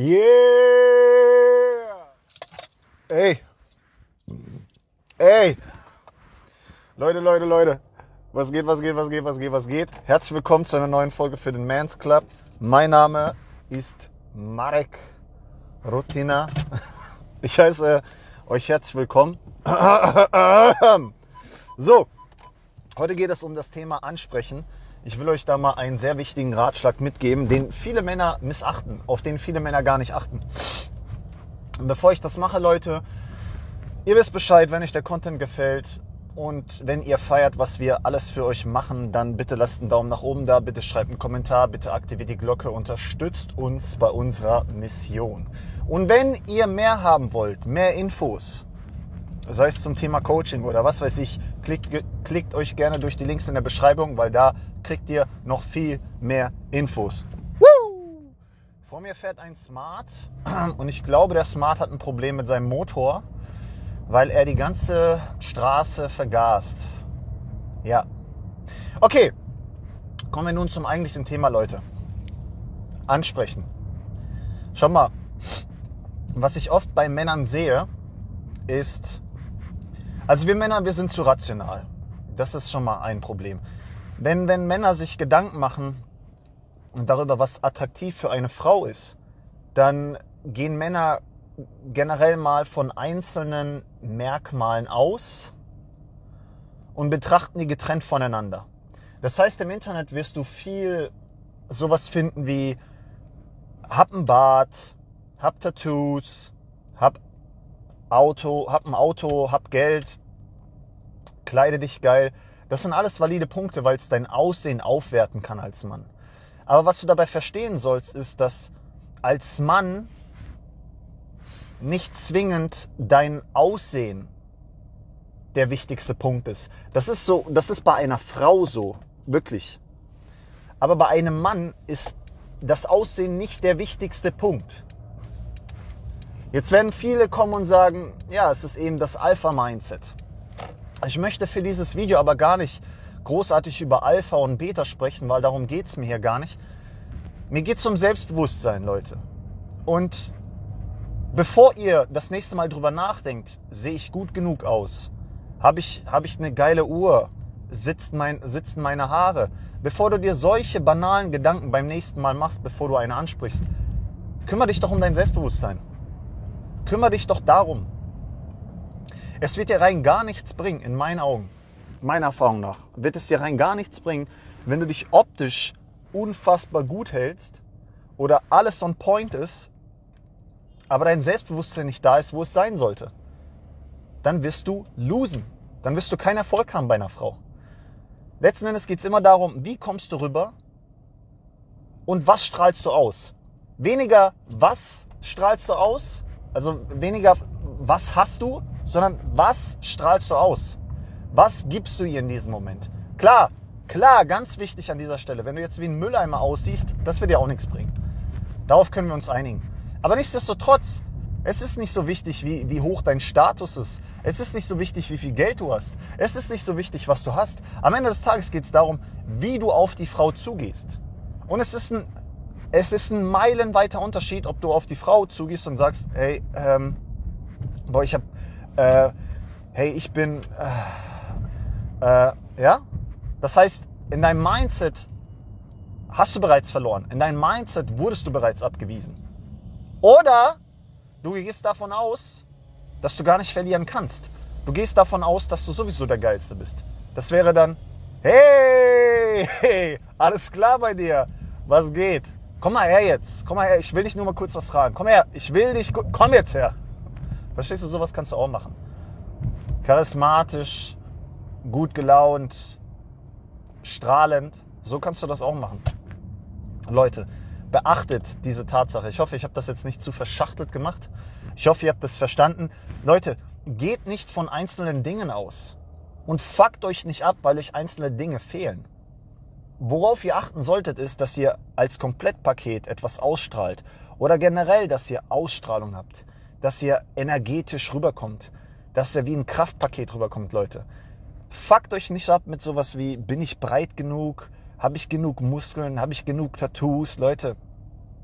Yeah! Ey! Ey! Leute, Leute, Leute. Was geht, was geht, was geht, was geht, was geht? Herzlich willkommen zu einer neuen Folge für den Mans Club. Mein Name ist Marek Rutina. Ich heiße euch herzlich willkommen. So, heute geht es um das Thema Ansprechen. Ich will euch da mal einen sehr wichtigen Ratschlag mitgeben, den viele Männer missachten, auf den viele Männer gar nicht achten. Bevor ich das mache, Leute, ihr wisst Bescheid, wenn euch der Content gefällt und wenn ihr feiert, was wir alles für euch machen, dann bitte lasst einen Daumen nach oben da, bitte schreibt einen Kommentar, bitte aktiviert die Glocke, unterstützt uns bei unserer Mission. Und wenn ihr mehr haben wollt, mehr Infos, sei es zum Thema Coaching oder was weiß ich, klickt, klickt euch gerne durch die Links in der Beschreibung, weil da kriegt ihr noch viel mehr Infos. Woo! Vor mir fährt ein Smart und ich glaube, der Smart hat ein Problem mit seinem Motor, weil er die ganze Straße vergast. Ja. Okay, kommen wir nun zum eigentlichen Thema, Leute. Ansprechen. Schau mal, was ich oft bei Männern sehe, ist, also wir Männer, wir sind zu rational. Das ist schon mal ein Problem. Wenn, wenn Männer sich Gedanken machen darüber, was attraktiv für eine Frau ist, dann gehen Männer generell mal von einzelnen Merkmalen aus und betrachten die getrennt voneinander. Das heißt, im Internet wirst du viel sowas finden wie hab ein Bart, hab Tattoos, hab Auto, hab ein Auto, hab Geld, kleide dich geil. Das sind alles valide Punkte, weil es dein Aussehen aufwerten kann als Mann. Aber was du dabei verstehen sollst, ist, dass als Mann nicht zwingend dein Aussehen der wichtigste Punkt ist. Das ist so, das ist bei einer Frau so, wirklich. Aber bei einem Mann ist das Aussehen nicht der wichtigste Punkt. Jetzt werden viele kommen und sagen, ja, es ist eben das Alpha-Mindset. Ich möchte für dieses Video aber gar nicht großartig über Alpha und Beta sprechen, weil darum geht es mir hier gar nicht. Mir geht es um Selbstbewusstsein, Leute. Und bevor ihr das nächste Mal drüber nachdenkt, sehe ich gut genug aus? Habe ich, hab ich eine geile Uhr? Sitzt mein, sitzen meine Haare? Bevor du dir solche banalen Gedanken beim nächsten Mal machst, bevor du eine ansprichst, kümmere dich doch um dein Selbstbewusstsein. Kümmere dich doch darum. Es wird dir rein gar nichts bringen, in meinen Augen, meiner Erfahrung nach, wird es dir rein gar nichts bringen, wenn du dich optisch unfassbar gut hältst oder alles on point ist, aber dein Selbstbewusstsein nicht da ist, wo es sein sollte. Dann wirst du losen. Dann wirst du keinen Erfolg haben bei einer Frau. Letzten Endes geht es immer darum, wie kommst du rüber und was strahlst du aus. Weniger, was strahlst du aus, also weniger, was hast du, sondern was strahlst du aus? Was gibst du ihr in diesem Moment? Klar, klar, ganz wichtig an dieser Stelle, wenn du jetzt wie ein Mülleimer aussiehst, das wird dir auch nichts bringen. Darauf können wir uns einigen. Aber nichtsdestotrotz, es ist nicht so wichtig, wie, wie hoch dein Status ist. Es ist nicht so wichtig, wie viel Geld du hast. Es ist nicht so wichtig, was du hast. Am Ende des Tages geht es darum, wie du auf die Frau zugehst. Und es ist ein es ist ein meilenweiter Unterschied, ob du auf die Frau zugehst und sagst, hey, ähm, boah, ich hab, äh, hey, ich bin, äh, äh, ja. Das heißt, in deinem Mindset hast du bereits verloren. In deinem Mindset wurdest du bereits abgewiesen. Oder du gehst davon aus, dass du gar nicht verlieren kannst. Du gehst davon aus, dass du sowieso der Geilste bist. Das wäre dann, hey, hey alles klar bei dir, was geht? Komm mal her jetzt. Komm mal her. Ich will dich nur mal kurz was fragen. Komm her. Ich will dich. Komm jetzt her. Verstehst du, sowas kannst du auch machen. Charismatisch, gut gelaunt, strahlend. So kannst du das auch machen. Leute, beachtet diese Tatsache. Ich hoffe, ich habe das jetzt nicht zu verschachtelt gemacht. Ich hoffe, ihr habt das verstanden. Leute, geht nicht von einzelnen Dingen aus. Und fuckt euch nicht ab, weil euch einzelne Dinge fehlen. Worauf ihr achten solltet, ist, dass ihr als Komplettpaket etwas ausstrahlt oder generell, dass ihr Ausstrahlung habt, dass ihr energetisch rüberkommt, dass ihr wie ein Kraftpaket rüberkommt, Leute. Fuckt euch nicht ab mit sowas wie, bin ich breit genug? Habe ich genug Muskeln? Habe ich genug Tattoos? Leute,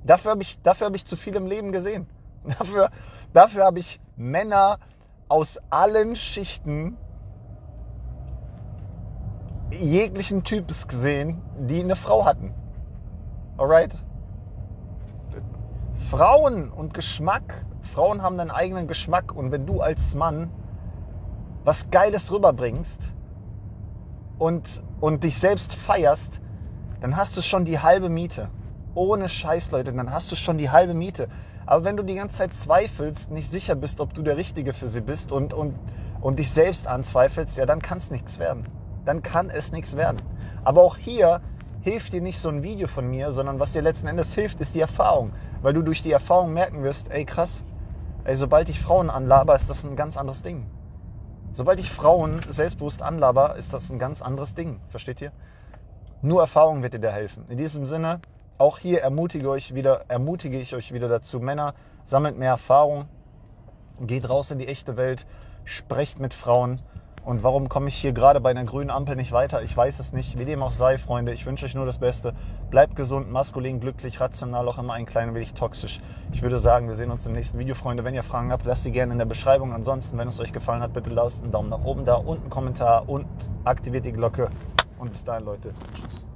Dafür habe ich, hab ich zu viel im Leben gesehen. Dafür, dafür habe ich Männer aus allen Schichten jeglichen Types gesehen, die eine Frau hatten. Alright? Frauen und Geschmack. Frauen haben einen eigenen Geschmack und wenn du als Mann was Geiles rüberbringst und, und dich selbst feierst, dann hast du schon die halbe Miete. Ohne Scheiß, Leute, dann hast du schon die halbe Miete. Aber wenn du die ganze Zeit zweifelst, nicht sicher bist, ob du der Richtige für sie bist und, und, und dich selbst anzweifelst, ja, dann kann es nichts werden. Dann kann es nichts werden. Aber auch hier hilft dir nicht so ein Video von mir, sondern was dir letzten Endes hilft, ist die Erfahrung. Weil du durch die Erfahrung merken wirst, ey krass, ey, sobald ich Frauen anlaber, ist das ein ganz anderes Ding. Sobald ich Frauen selbstbewusst anlaber, ist das ein ganz anderes Ding. Versteht ihr? Nur Erfahrung wird dir da helfen. In diesem Sinne, auch hier ermutige, euch wieder, ermutige ich euch wieder dazu, Männer, sammelt mehr Erfahrung, geht raus in die echte Welt, sprecht mit Frauen. Und warum komme ich hier gerade bei einer grünen Ampel nicht weiter? Ich weiß es nicht. Wie dem auch sei, Freunde, ich wünsche euch nur das Beste. Bleibt gesund, maskulin, glücklich, rational, auch immer ein klein wenig toxisch. Ich würde sagen, wir sehen uns im nächsten Video, Freunde. Wenn ihr Fragen habt, lasst sie gerne in der Beschreibung. Ansonsten, wenn es euch gefallen hat, bitte lasst einen Daumen nach oben da und einen Kommentar und aktiviert die Glocke. Und bis dahin, Leute. Tschüss.